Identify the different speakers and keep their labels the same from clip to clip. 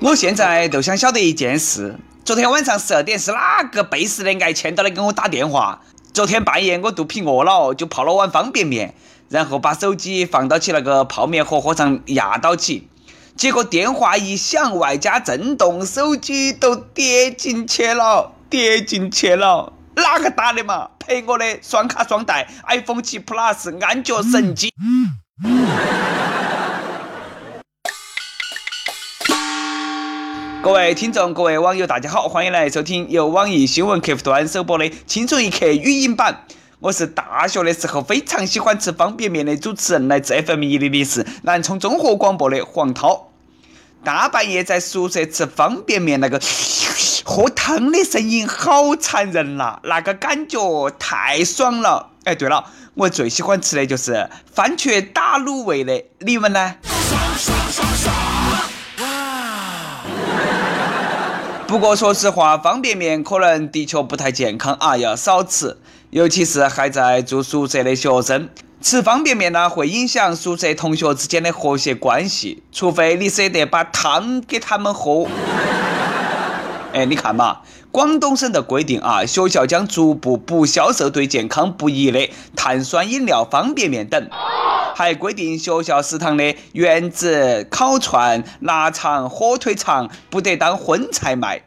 Speaker 1: 我现在就想晓得一件事：昨天晚上十二点是哪个背时的挨欠到的给我打电话？昨天半夜我肚皮饿了，就泡了碗方便面，然后把手机放到起那个泡面盒盒上压到起，结果电话一响，外加震动，手机都跌进去了，跌进去了。哪个打的嘛？赔我的双卡双待 iPhone 七 Plus 安卓神机。各位听众，各位网友，大家好，欢迎来收听由网易新闻客户端首播的《青春一刻》语音版。我是大学的时候非常喜欢吃方便面的主持人，来自 FM 一零零四南充综合广播的黄涛。大半夜在宿舍吃方便面，那个喝汤的声音好馋人呐，那个感觉太爽了。哎，对了，我最喜欢吃的就是番茄打卤味的，你们呢？不过说实话，方便面可能的确不太健康啊，要少吃，尤其是还在住宿舍的学生。吃方便面呢，会影响宿舍同学之间的和谐关系，除非你舍得把汤给他们喝。哎，你看嘛，广东省的规定啊，学校将逐步不销售对健康不宜的碳酸饮料、方便面等，还规定学校食堂的原子烤串、腊肠、火腿肠不得当荤菜卖。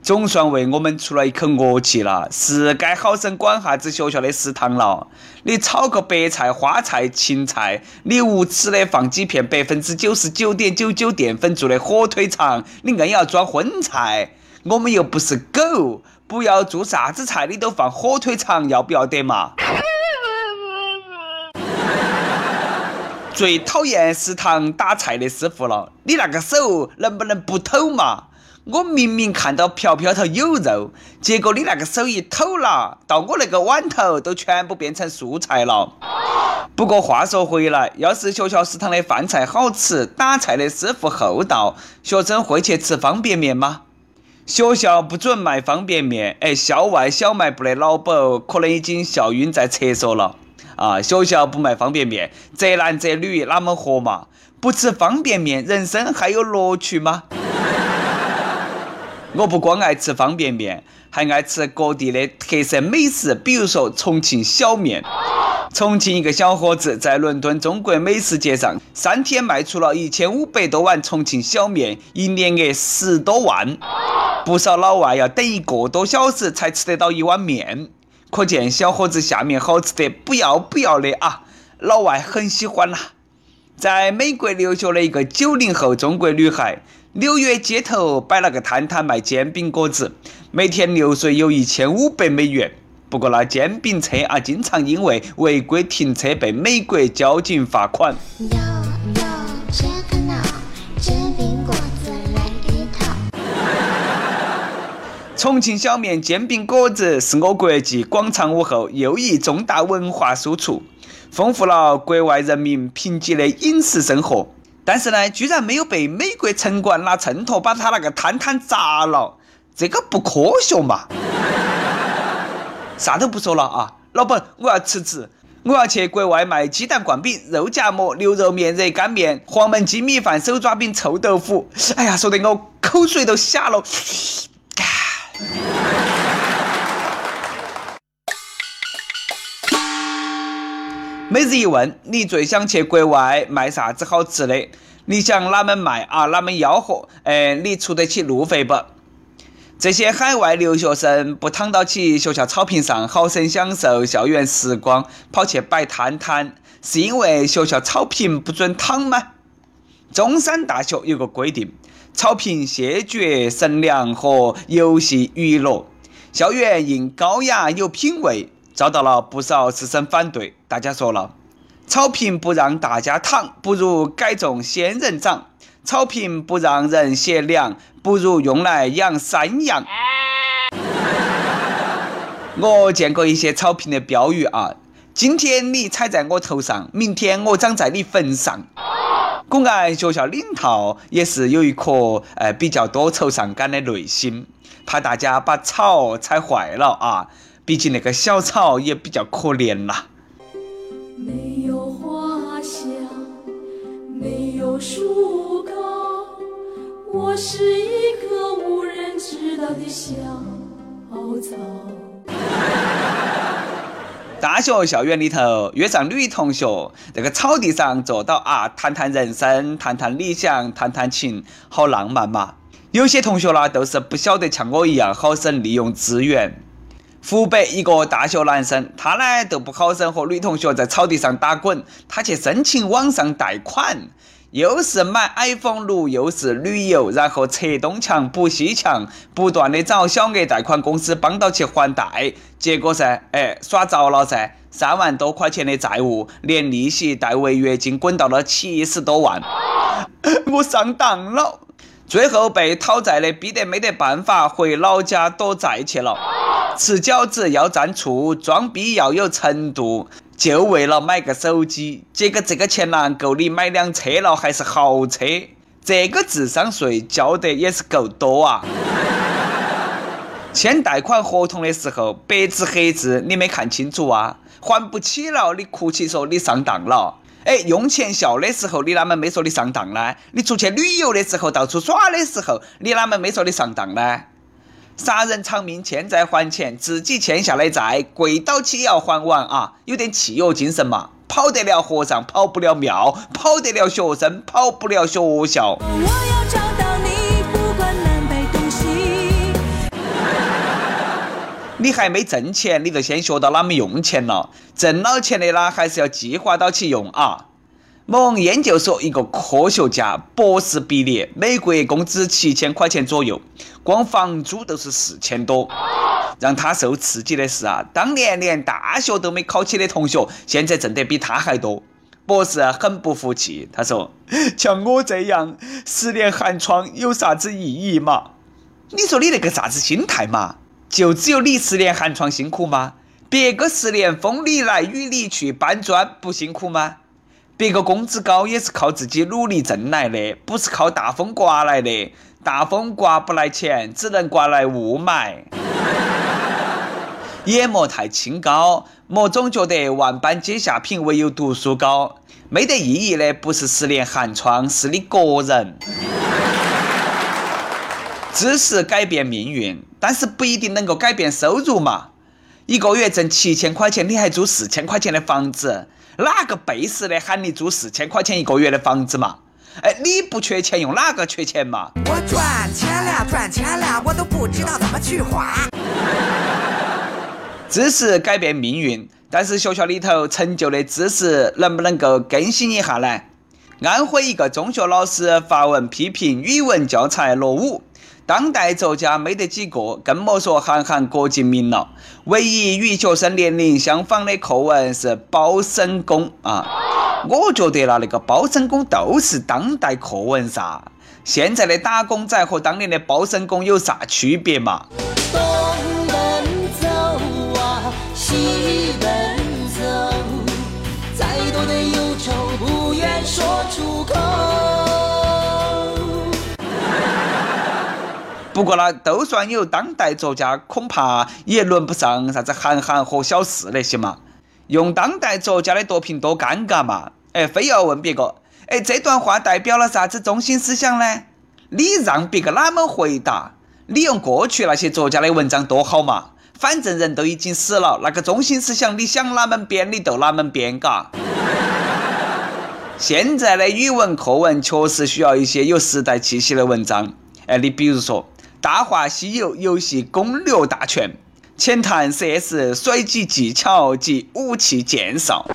Speaker 1: 总算为我们出了一口恶气了，是该好生管下子学校的食堂了。你炒个白菜、花菜、芹菜，你无耻的放几片百分之九十九点九九淀粉做的火腿肠，你硬要装荤菜。我们又不是狗，不要做啥子菜你都放火腿肠，要不要得嘛？最讨厌食堂打菜的师傅了，你那个手能不能不抖嘛？我明明看到瓢瓢头有肉，结果你那个手一抖了，到我那个碗头都全部变成素菜了。不过话说回来，要是学校食堂的饭菜好吃，打菜的师傅厚道，学生会去吃方便面吗？学校不准卖方便面，哎，校外小卖部的老板可能已经笑晕在厕所了。啊，学校不卖方便面，择男择女哪么活嘛？不吃方便面，人生还有乐趣吗？我不光爱吃方便面，还爱吃各地的特色美食，比如说重庆小面。重庆一个小伙子在伦敦中国美食节上，三天卖出了一千五百多碗重庆小面，营业额十多万。不少老外要等一个多小时才吃得到一碗面，可见小伙子下面好吃得不要不要的啊！老外很喜欢呐。在美国留学的一个九零后中国女孩。纽约街头摆了个摊摊卖煎饼果子，每天流水有一千五百美元。不过那煎饼车啊，经常因为违规停车被美国交警罚款。重庆小面煎饼果子是我国继广场舞后又一重大文化输出，丰富了国外人民贫瘠的饮食生活。但是呢，居然没有被美国城管拿秤砣把他那个摊摊砸了，这个不科学嘛！啥都不说了啊，老板，我要辞职，我要去国外卖鸡蛋灌饼、肉夹馍、牛肉面、热干面、黄焖鸡米饭、手抓饼、臭豆腐。哎呀，说得我口水都下了。每日一问：你最想去国外卖啥子好吃的？你想哪门卖啊？哪门吆喝？哎，你出得起路费不？这些海外留学生不躺到起学校草坪上，好生享受校园时光，跑去摆摊摊，是因为学校草坪不准躺吗？中山大学有个规定：草坪谢绝乘凉和游戏娱乐，校园应高雅有品位。遭到了不少师生反对，大家说了，草坪不让大家躺，不如改种仙人掌；草坪不让人歇凉，不如用来养山羊。我见过一些草坪的标语啊，今天你踩在我头上，明天我长在你坟上。我爱学校领导也是有一颗呃比较多愁善感的内心，怕大家把草踩坏了啊。毕竟那个小草也比较可怜啦。没有花香，没有树高，我是一棵无人知道的小草。大学校园里头约上女同学，那个草地上坐到啊，谈谈人生，谈谈理想，谈谈情，好浪漫嘛。有些同学呢，都是不晓得像我一样好生利用资源。湖北一个大学男生，他呢都不好生和女同学在草地上打滚，他去申请网上贷款，又是买 iPhone 六，又是旅游，然后拆东墙补西墙，不断的找小额贷款公司帮到去还贷，结果噻，哎，耍着了噻，三万多块钱的债务，连利息带违约金滚到了七十多万，我上当了，最后被讨债的逼得没得办法，回老家躲债去了。吃饺子要蘸醋，装逼要有程度，就为了买个手机。结果这个钱呢，够你买辆车了，还是豪车。这个智商税交得也是够多啊！签贷款合同的时候，白纸黑字，你没看清楚啊？还不起了，你哭起说你上当了。哎，用钱笑的时候，你哪门没说你上当呢？你出去旅游的时候，到处耍的时候，你哪门没说你上当呢？杀人偿命，欠债还钱，自己欠下的债，跪倒起也要还完啊！有点契约精神嘛，跑得了和尚跑不了庙，跑得了学生跑不了学校。你还没挣钱，你就先学到哪么用钱了。挣了钱的呢，还是要计划到起用啊。某研究所一个科学家，博士毕业，每个月工资七千块钱左右，光房租都是四千多。让他受刺激的是啊，当年连大学都没考起的同学，现在挣得比他还多。博士很不服气，他说：“ 像我这样十年寒窗有啥子意义嘛？你说你那个啥子心态嘛？就只有你十年寒窗辛苦吗？别个十年风里来雨里去搬砖不辛苦吗？”别个工资高也是靠自己努力挣来的，不是靠大风刮来的。大风刮不来钱，只能刮来雾霾。也莫太清高，莫总觉得万般皆下品，唯有读书高。没得意义的不是十年寒窗，是你个人。知识改变命运，但是不一定能够改变收入嘛。一个月挣七千块钱，你还租四千块钱的房子。哪个背时的喊你租四千块钱一个月的房子嘛？哎，你不缺钱，用哪个缺钱嘛？我赚钱了，赚钱了，我都不知道怎么去花。知识改变命运，但是学校里头陈旧的知识能不能够更新一下呢？安徽一个中学老师发文批评语文教材落伍。当代作家没得几个，更莫说韩寒、郭敬明了。唯一与学生年龄相仿的课文是《包身工》啊！我觉得啦，那个《包身工》都是当代课文噻。现在的打工仔和当年的包身工有啥区别嘛？东奔走啊，西不过呢，都算有当代作家，恐怕也轮不上啥子韩寒和小四那些嘛。用当代作家的作品多尴尬嘛！哎，非要问别个，哎，这段话代表了啥子中心思想呢？你让别个哪么回答？你用过去那些作家的文章多好嘛！反正人都已经死了，那个中心思想你想哪门编你就哪门编，嘎。现在的语文课文确实需要一些有时代气息的文章。哎，你比如说。《大话西游》游戏攻略大全，浅谈 CS 甩击技巧及武器介绍。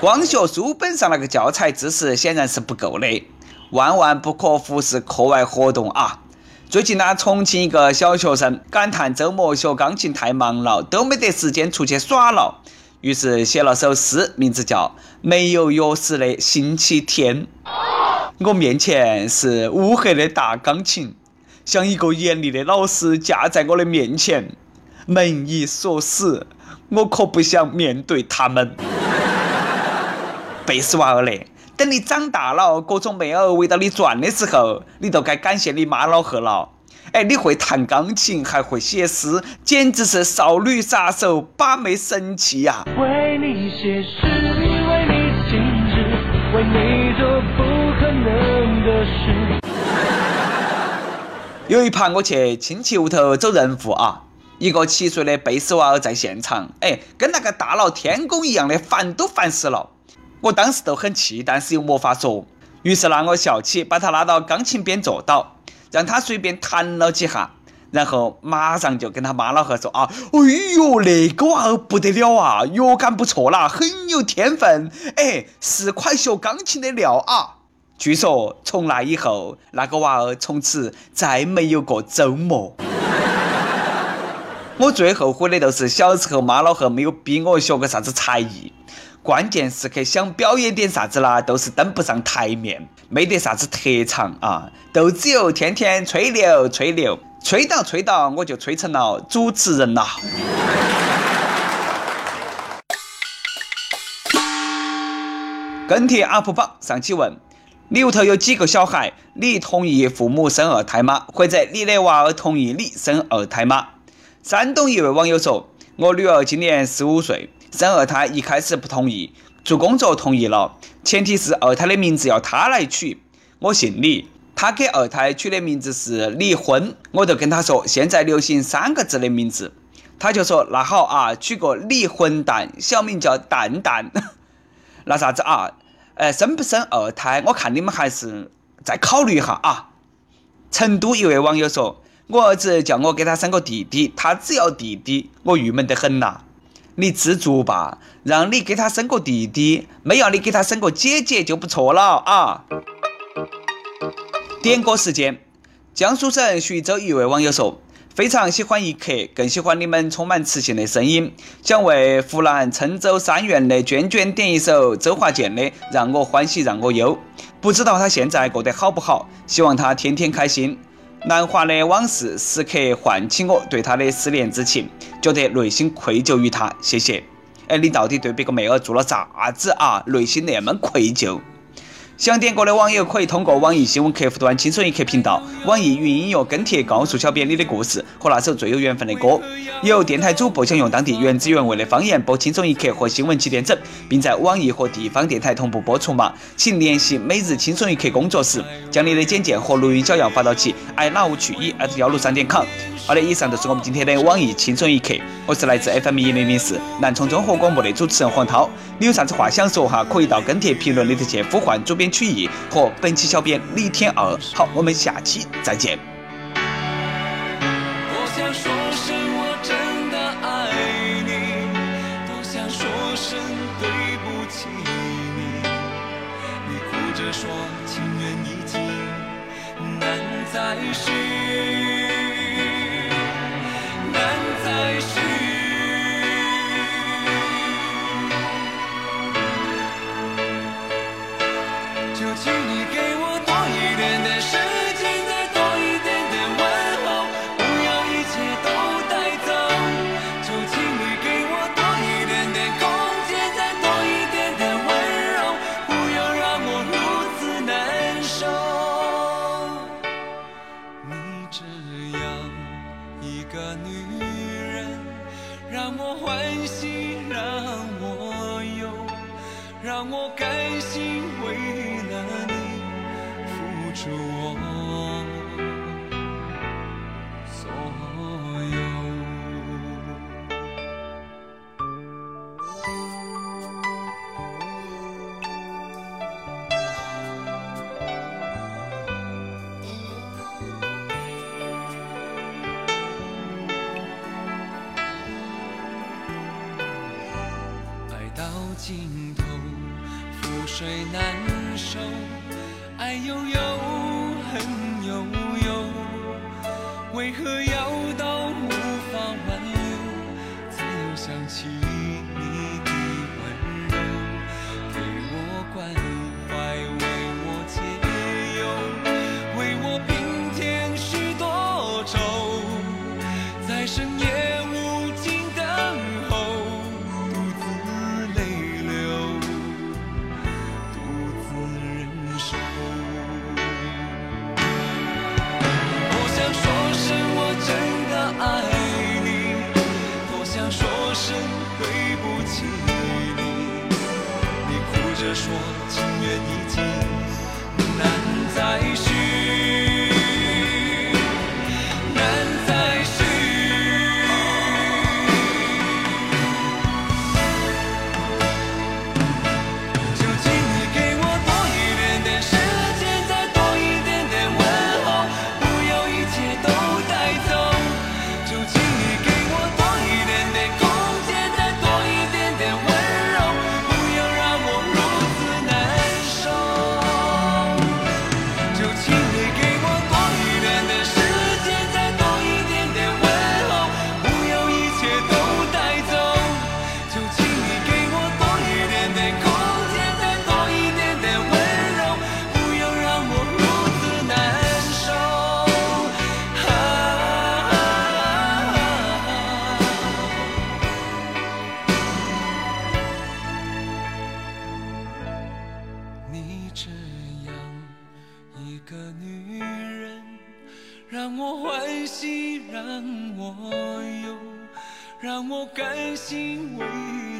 Speaker 1: 光学书本上那个教材知识显然是不够的，万万不可忽视课外活动啊！最近呢，重庆一个小学生感叹周末学钢琴太忙了，都没得时间出去耍了，于是写了首诗，名字叫《没有钥匙的星期天》。我面前是乌黑的大钢琴，像一个严厉的老师架在我的面前，门已锁死，我可不想面对他们。贝斯娃儿嘞，等你长大了，各种妹儿围到你转的时候，你都该感谢你妈老汉了。哎，你会弹钢琴，还会写诗，简直是少女杀手把妹神器呀！为你写诗，为你静止，为你。有一盘我去亲戚屋头走人户啊，一个七岁的贝斯娃儿在现场，哎，跟那个大闹天宫一样的烦都烦死了。我当时都很气，但是又没法说，于是呢，我笑起，把他拉到钢琴边坐倒，让他随便弹了几下。然后马上就跟他妈老汉说啊，哎呦，那个娃儿不得了啊，乐感不错啦，很有天分，哎，是块学钢琴的料啊。据说从那以后，那个娃儿从此再没有过周末。我最后悔的就是小时候妈老汉没有逼我学个啥子才艺，关键时刻想表演点啥子啦，都是登不上台面，没得啥子特长啊，都只有天天吹牛吹牛。吹到吹到，我就吹成了主持人了。跟帖 UP 榜上期问：你屋头有几个小孩？你同意父母生二胎吗？或者你的娃儿同意你生二胎吗？山东一位网友说：我女儿今年十五岁，生二胎一开始不同意，做工作同意了，前提是二胎的名字要她来取。我姓李。他给二胎取的名字是离婚，我就跟他说现在流行三个字的名字，他就说那好啊，取个离混蛋，小名叫蛋蛋。那啥子啊？呃，生不生二胎，我看你们还是再考虑一下啊。成都一位网友说，我儿子叫我给他生个弟弟，他只要弟弟，我郁闷得很呐。你知足吧，让你给他生个弟弟，没要你给他生个姐姐就不错了啊。点歌时间，江苏省徐州一位网友说：“非常喜欢一刻，更喜欢你们充满磁性的声音。想为湖南郴州三院的娟娟点一首周华健的《让我欢喜让我忧》。不知道他现在过得好不好？希望他天天开心。南华的往事时刻唤起我对他的思念之情，觉得内心愧疚于他。谢谢。哎，你到底对别个妹儿做了啥子啊？内心那么愧疚？”想点歌的网友可以通过网易新闻客户端“轻松一刻”频道、网易云音乐跟帖告诉小编你的故事和那首最有缘分的歌。有电台主播想用当地原汁原味的方言播《轻松一刻》和新闻七点整，并在网易和地方电台同步播出吗？请联系每日轻松一刻工作室，将你的简介和录音小样发到其 i love 去一 at 幺六三点 com。好的，以上就是我们今天的网易轻松一刻。我是来自 FM 一零零四南充综合广播的主持人黄涛。你有啥子话想说哈？可以到跟帖评论里头去呼唤主编曲艺和本期小编李天二。好，我们下期再见。说情缘已尽，难再续。说情缘已尽。这样一个女人
Speaker 2: 让我欢喜让我忧让我甘心为